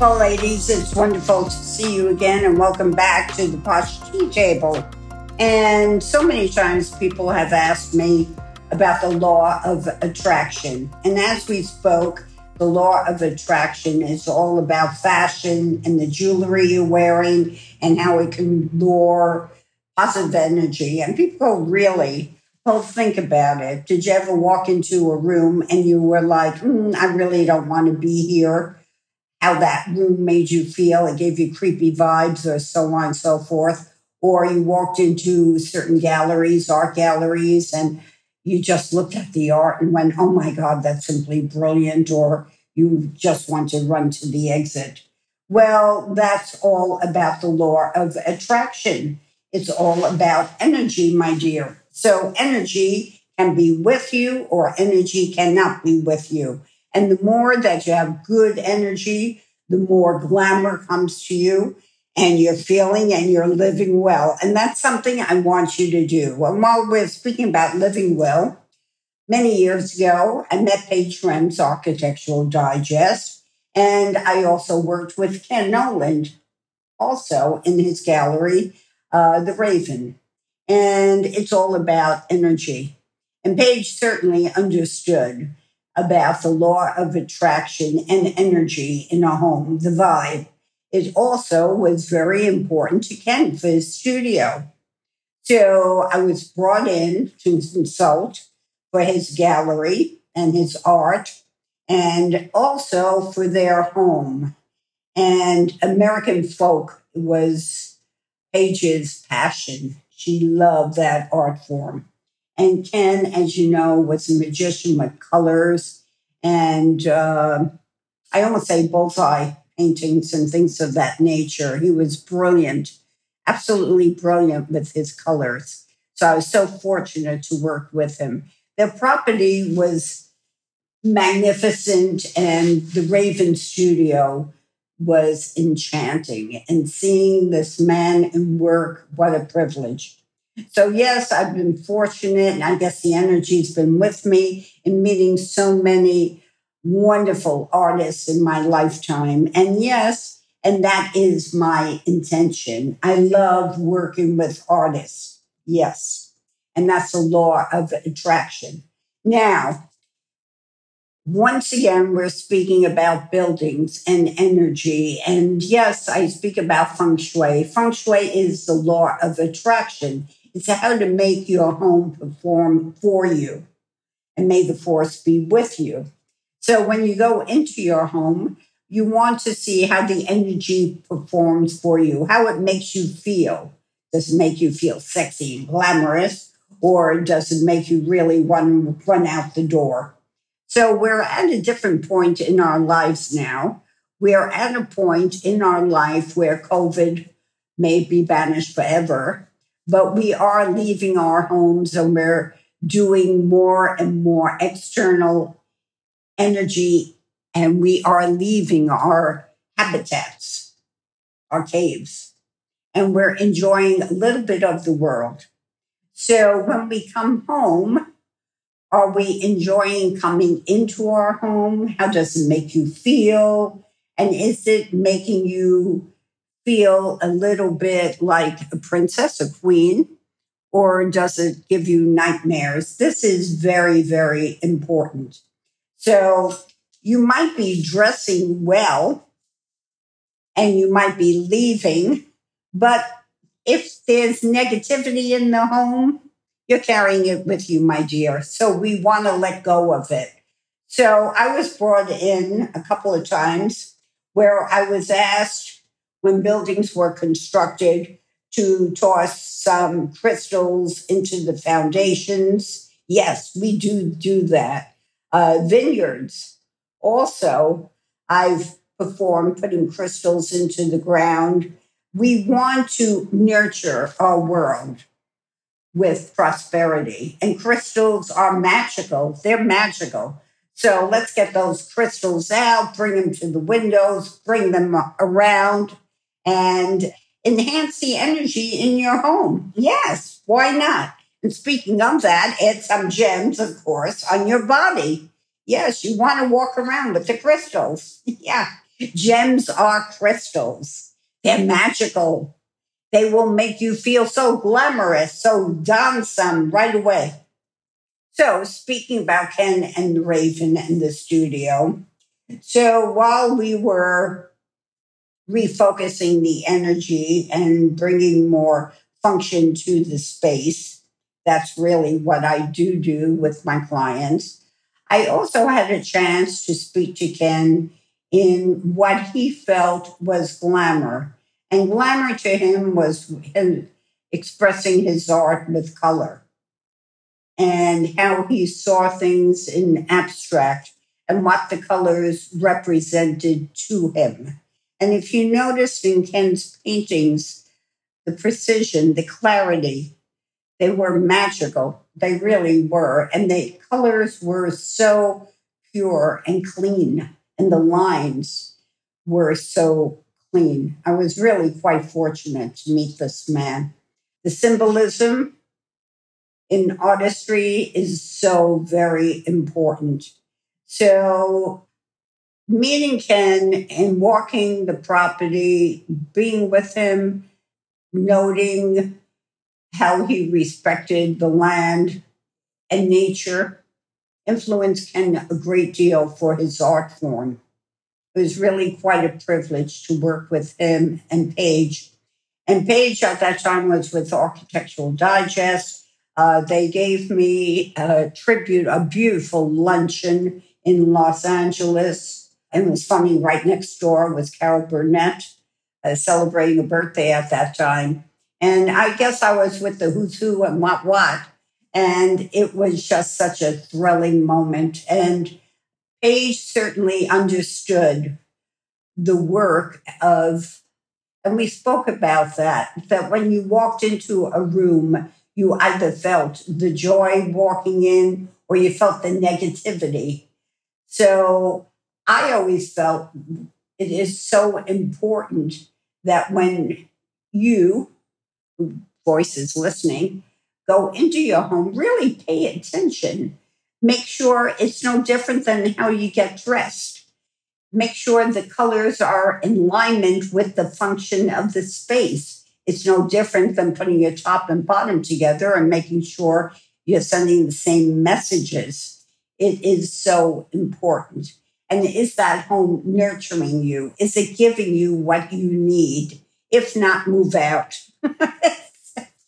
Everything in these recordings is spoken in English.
Well, ladies, it's wonderful to see you again and welcome back to the Posh Tea Table. And so many times people have asked me about the law of attraction. And as we spoke, the law of attraction is all about fashion and the jewelry you're wearing and how it can lure positive energy. And people go, really, well, think about it. Did you ever walk into a room and you were like, mm, I really don't want to be here? How that room made you feel. It gave you creepy vibes or so on and so forth. Or you walked into certain galleries, art galleries, and you just looked at the art and went, oh my God, that's simply brilliant. Or you just want to run to the exit. Well, that's all about the law of attraction. It's all about energy, my dear. So energy can be with you or energy cannot be with you. And the more that you have good energy, the more glamour comes to you and you're feeling and you're living well. And that's something I want you to do. And while we're speaking about living well, many years ago, I met Paige Rense Architectural Digest. And I also worked with Ken Noland, also in his gallery, uh, The Raven. And it's all about energy. And Paige certainly understood about the law of attraction and energy in a home, the vibe. It also was very important to Ken for his studio. So I was brought in to consult for his gallery and his art, and also for their home. And American folk was Paige's passion. She loved that art form. And Ken, as you know, was a magician with colors and uh, I almost say bullseye paintings and things of that nature. He was brilliant, absolutely brilliant with his colors. So I was so fortunate to work with him. The property was magnificent, and the Raven Studio was enchanting. And seeing this man in work, what a privilege. So, yes, I've been fortunate, and I guess the energy's been with me in meeting so many wonderful artists in my lifetime. And yes, and that is my intention. I love working with artists. Yes. And that's the law of attraction. Now, once again, we're speaking about buildings and energy. And yes, I speak about feng shui. Feng shui is the law of attraction. It's how to make your home perform for you. And may the force be with you. So when you go into your home, you want to see how the energy performs for you, how it makes you feel. Does it make you feel sexy and glamorous, or does it make you really want to run out the door? So we're at a different point in our lives now. We're at a point in our life where COVID may be banished forever but we are leaving our homes and we're doing more and more external energy and we are leaving our habitats, our caves, and we're enjoying a little bit of the world. So when we come home, are we enjoying coming into our home? How does it make you feel? And is it making you feel a little bit like a princess, a queen, or does it give you nightmares? This is very, very important. So you might be dressing well and you might be leaving, but if there's negativity in the home, you're carrying it with you, my dear. So we want to let go of it. So I was brought in a couple of times where I was asked, when buildings were constructed to toss some crystals into the foundations. Yes, we do do that. Uh, vineyards, also, I've performed putting crystals into the ground. We want to nurture our world with prosperity, and crystals are magical. They're magical. So let's get those crystals out, bring them to the windows, bring them around, and enhance the energy in your home. Yes, why not? And speaking of that, add some gems, of course, on your body. Yes, you want to walk around with the crystals. yeah. Gems are crystals. They're magical. They will make you feel so glamorous, so dancing right away. So, speaking about Ken and the Raven in the studio, so while we were refocusing the energy and bringing more function to the space, that's really what I do do with my clients. I also had a chance to speak to Ken in what he felt was glamour. And glamour to him was him expressing his art with color and how he saw things in abstract and what the colors represented to him. And if you noticed in Ken's paintings, the precision, the clarity, they were magical. They really were. And the colors were so pure and clean and the lines were so clean. I was really quite fortunate to meet this man. The symbolism in artistry is so very important. So, meeting Ken and walking the property, being with him, noting how he respected the land and nature influenced Ken a great deal for his art form. It was really quite a privilege to work with him and Paige. And Paige at that time was with Architectural Digest. Uh, they gave me a tribute, a beautiful luncheon in Los Angeles. And was funny, right next door was Carol Burnett uh, celebrating a birthday at that time. And I guess I was with the who's who and what what. And it was just such a thrilling moment. And Paige certainly understood the work of, and we spoke about that, that when you walked into a room, you either felt the joy walking in or you felt the negativity. So I always felt it is so important that when you, voices listening, go into your home, really pay attention. Make sure it's no different than how you get dressed. Make sure the colors are in alignment with the function of the space. It's no different than putting your top and bottom together and making sure you're sending the same messages. It is so important. And is that home nurturing you? Is it giving you what you need? If not, move out.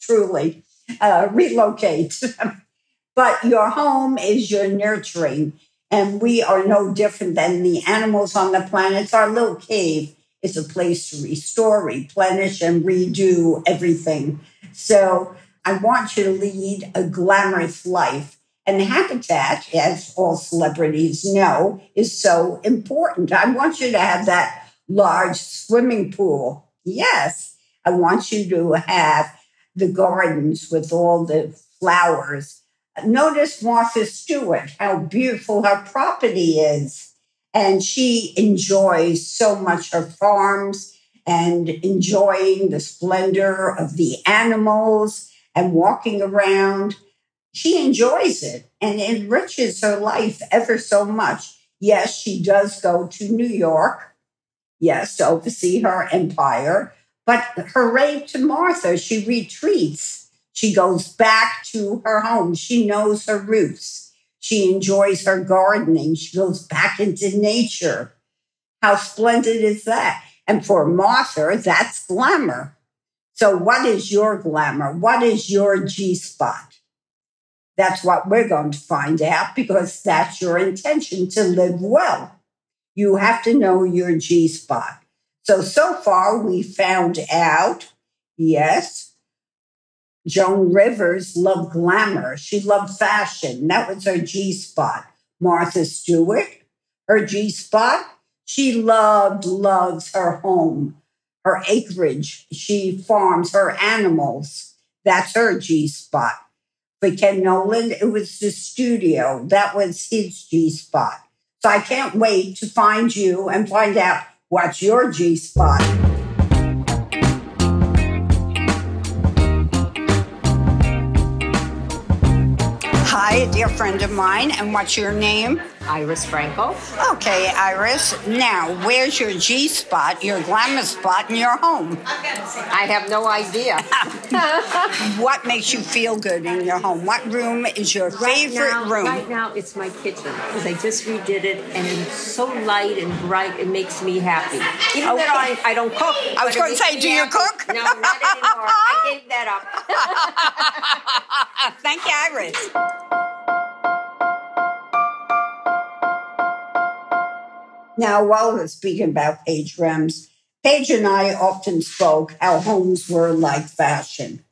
Truly uh, relocate. but your home is your nurturing. And we are no different than the animals on the planet. It's our little cave. It's a place to restore, replenish, and redo everything. So I want you to lead a glamorous life. And habitat, as all celebrities know, is so important. I want you to have that large swimming pool. Yes, I want you to have the gardens with all the flowers. Notice Martha Stewart, how beautiful her property is. And she enjoys so much her farms and enjoying the splendor of the animals and walking around. She enjoys it and enriches her life ever so much. Yes, she does go to New York, yes, to oversee her empire, but hooray to Martha, she retreats. She goes back to her home. She knows her roots. She enjoys her gardening. She goes back into nature. How splendid is that? And for Martha, that's glamour. So, what is your glamour? What is your G spot? That's what we're going to find out because that's your intention to live well. You have to know your G spot. So, so far we found out, yes, Joan Rivers loved glamour. She loved fashion. That was her G spot. Martha Stewart, her G spot, she loved, loves her home, her acreage. She farms her animals. That's her G spot. For Ken Noland, it was the studio. That was his G spot. So I can't wait to find you and find out What's your G spot? Hi, a dear friend of mine, and what's your name? Iris Franco. Okay, Iris. Now, where's your G spot, your glamour spot in your home? I have no idea. what makes you feel good in your home? What room is your right favorite now, room? Right now, it's my kitchen because I just redid it and it's so light and bright. It makes me happy. Even Okay. though I, I don't cook. I was gonna say, do you happy. cook? No, not anymore. I gave that up. Thank you, Iris. Now, while we're speaking about Paige Rense, Paige and I often spoke how homes were like fashion.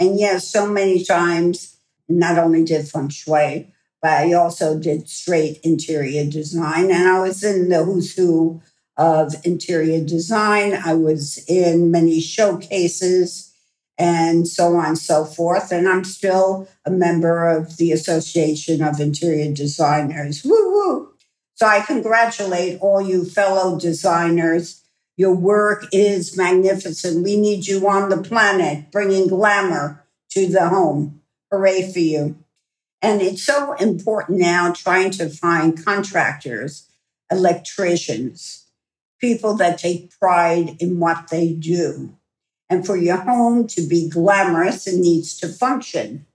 And yes, so many times, not only did feng shui, but I also did straight interior design. And I was in the who's who of interior design. I was in many showcases and so on and so forth. And I'm still a member of the Association of Interior Designers. Woo woo. So I congratulate all you fellow designers. Your work is magnificent. We need you on the planet, bringing glamour to the home. Hooray for you. And it's so important now trying to find contractors, electricians, people that take pride in what they do. And for your home to be glamorous, it needs to function.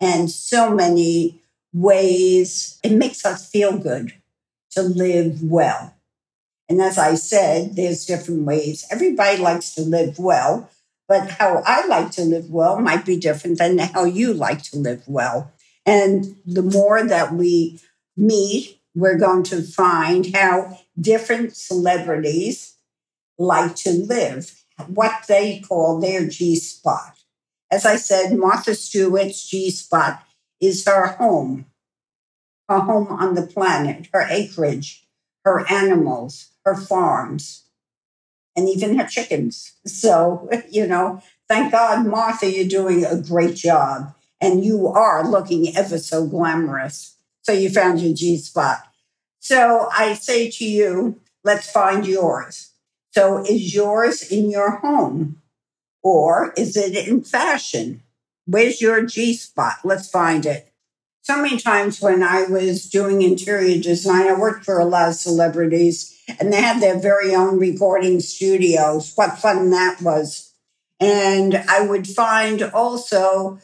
And so many ways, it makes us feel good to live well. And as I said, there's different ways. Everybody likes to live well, but how I like to live well might be different than how you like to live well. And the more that we meet, we're going to find how different celebrities like to live, what they call their G spot. As I said, Martha Stewart's G spot is her home, her home on the planet, her acreage, her animals, her farms, and even her chickens. So, you know, thank God, Martha, you're doing a great job. And you are looking ever so glamorous. So you found your G spot. So I say to you, let's find yours. So is yours in your home or is it in fashion? Where's your G spot? Let's find it. So many times when I was doing interior design, I worked for a lot of celebrities and they had their very own recording studios. What fun that was. And I would find also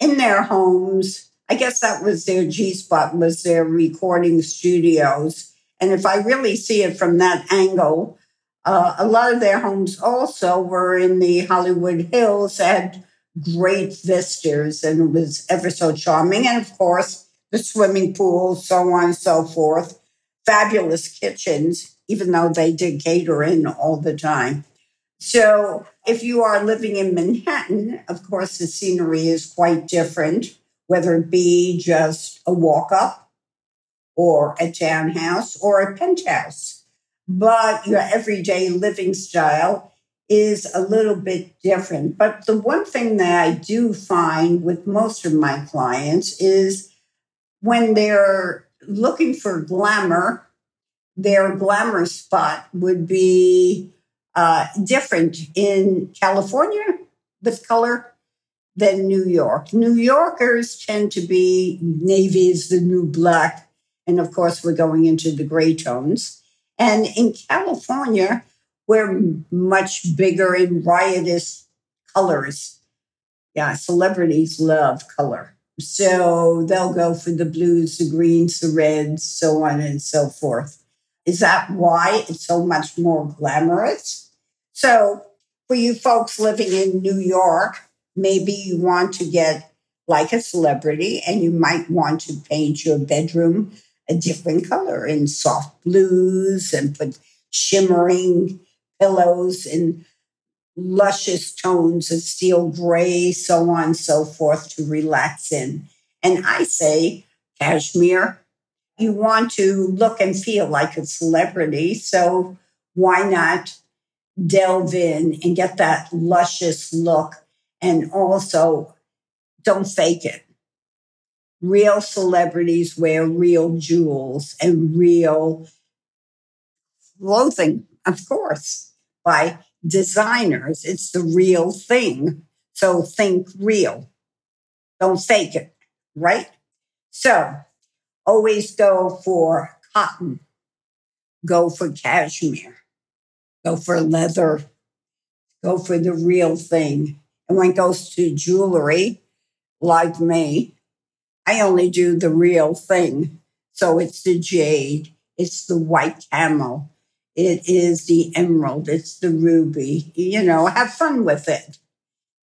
in their homes, I guess that was their G spot, was their recording studios. And if I really see it from that angle, uh, a lot of their homes also were in the Hollywood Hills, had great vistas, and it was ever so charming. And of course, the swimming pool, so on and so forth. Fabulous kitchens, even though they did cater in all the time. So, if you are living in Manhattan, of course, the scenery is quite different, whether it be just a walk up or a townhouse or a penthouse. But your everyday living style is a little bit different. But the one thing that I do find with most of my clients is when they're looking for glamour, their glamour spot would be uh, different in California with color than New York. New Yorkers tend to be navy is the new black. And of course, we're going into the gray tones. And in California, we're much bigger in riotous colors. Yeah, celebrities love color. So they'll go for the blues, the greens, the reds, so on and so forth. Is that why it's so much more glamorous? So, for you folks living in New York, maybe you want to get like a celebrity and you might want to paint your bedroom a different color in soft blues and put shimmering pillows in luscious tones of steel gray, so on and so forth to relax in. And I say, cashmere, you want to look and feel like a celebrity. So why not delve in and get that luscious look and also don't fake it. Real celebrities wear real jewels and real clothing, of course, by designers. It's the real thing. So think real. Don't fake it, right? So always go for cotton, go for cashmere, go for leather, go for the real thing. And when it goes to jewelry, like me, I only do the real thing. So it's the jade, it's the white camel, it is the emerald, it's the ruby. You know, have fun with it.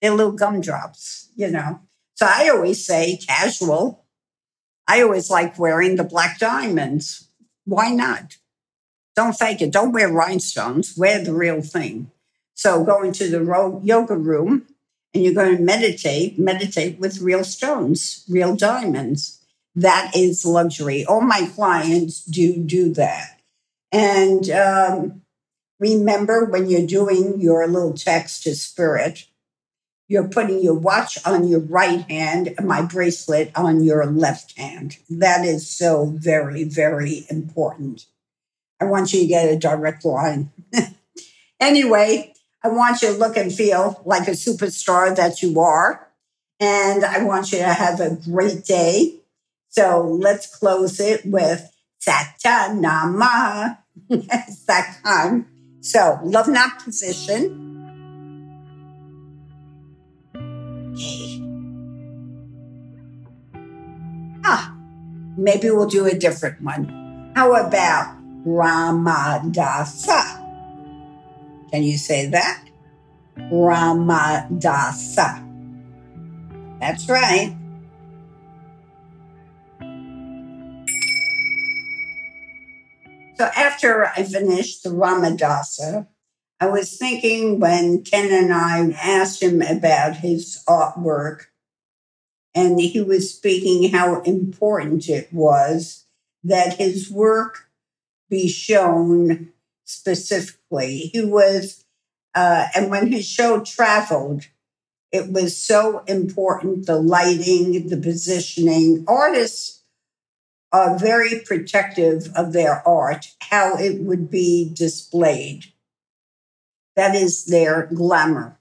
They're little gumdrops, you know. So I always say casual. I always like wearing the black diamonds. Why not? Don't fake it. Don't wear rhinestones. Wear the real thing. So go into the yoga room and you're going to meditate, meditate with real stones, real diamonds. That is luxury. All my clients do do that. And um, remember when you're doing your little text to spirit, you're putting your watch on your right hand and my bracelet on your left hand. That is so very, very important. I want you to get a direct line. anyway, I want you to look and feel like a superstar that you are. And I want you to have a great day. So let's close it with Satanama. Sakhan. So love not position. Okay. Ah, maybe we'll do a different one. How about Ramadasa? Can you say that? Ramadasa. That's right. So after I finished the Ramadasa, I was thinking when Ken and I asked him about his artwork, and he was speaking how important it was that his work be shown specifically. He was, uh, and when his show traveled, it was so important the lighting, the positioning. Artists are very protective of their art, how it would be displayed. That is their glamour.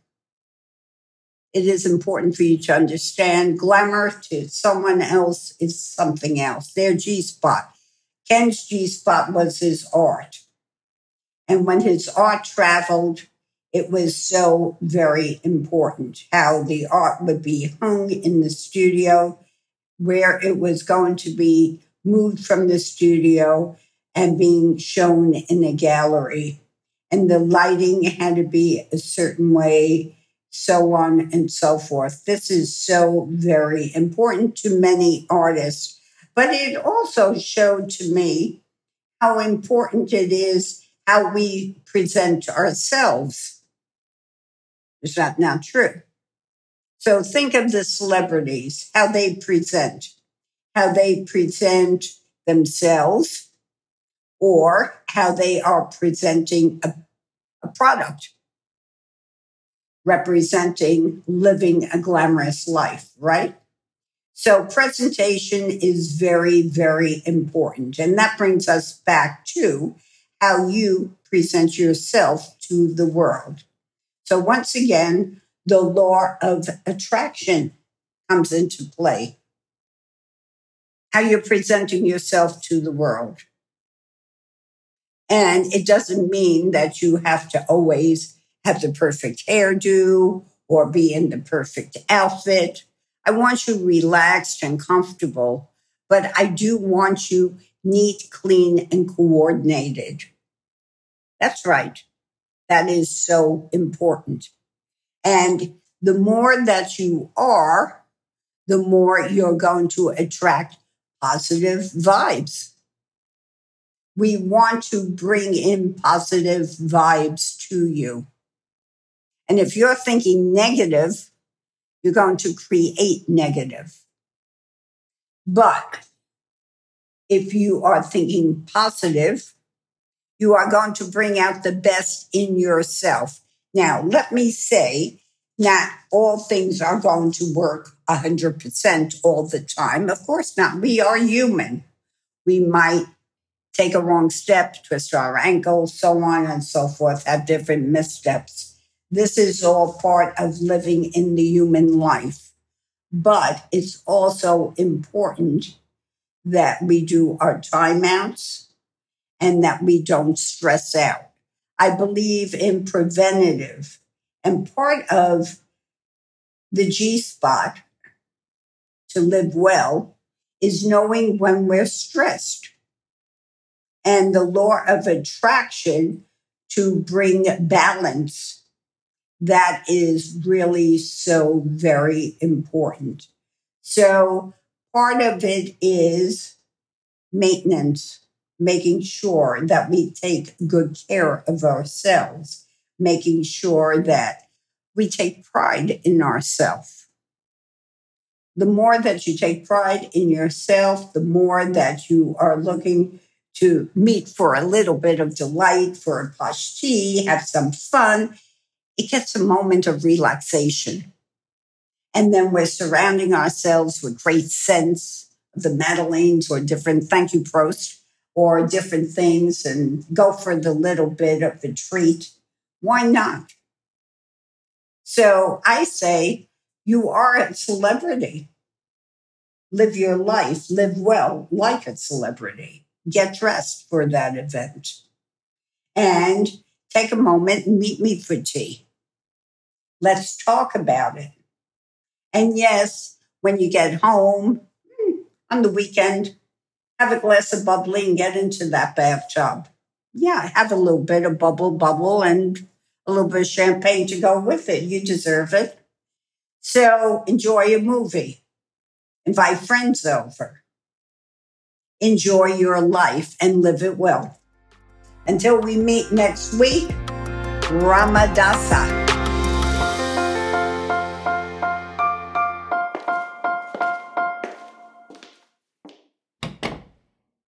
It is important for you to understand glamour to someone else is something else. Their G spot. Ken's G spot was his art. And when his art traveled, it was so very important how the art would be hung in the studio, where it was going to be moved from the studio and being shown in a gallery. And the lighting had to be a certain way, so on and so forth. This is so very important to many artists. But it also showed to me how important it is how we present ourselves. Is that not true? So think of the celebrities, how they present, how they present themselves, or how they are presenting a, a product representing living a glamorous life, right? So presentation is very, very important. And that brings us back to how you present yourself to the world. So, once again, the law of attraction comes into play. How you're presenting yourself to the world. And it doesn't mean that you have to always have the perfect hairdo or be in the perfect outfit. I want you relaxed and comfortable, but I do want you neat, clean, and coordinated. That's right. That is so important. And the more that you are, the more you're going to attract positive vibes. We want to bring in positive vibes to you. And if you're thinking negative, you're going to create negative. But if you are thinking positive, you are going to bring out the best in yourself. Now, let me say, not all things are going to work 100% all the time. Of course not. We are human. We might take a wrong step, twist our ankle, so on and so forth, have different missteps. This is all part of living in the human life. But it's also important that we do our timeouts and that we don't stress out. I believe in preventative. And part of the G spot to live well is knowing when we're stressed. And the law of attraction to bring balance. That is really so very important. So part of it is maintenance, making sure that we take good care of ourselves, making sure that we take pride in ourselves. The more that you take pride in yourself, the more that you are looking to meet for a little bit of delight, for a posh tea, have some fun. It gets a moment of relaxation. And then we're surrounding ourselves with great scents of the Madeleines or different thank you Prost or different things and go for the little bit of a treat. Why not? So I say, you are a celebrity. Live your life, live well like a celebrity. Get dressed for that event. And take a moment and meet me for tea. Let's talk about it. And yes, when you get home hmm, on the weekend, have a glass of bubbly and get into that bathtub. Yeah, have a little bit of bubble bubble and a little bit of champagne to go with it. You deserve it. So enjoy a movie. Invite friends over. Enjoy your life and live it well. Until we meet next week, Ramadasa.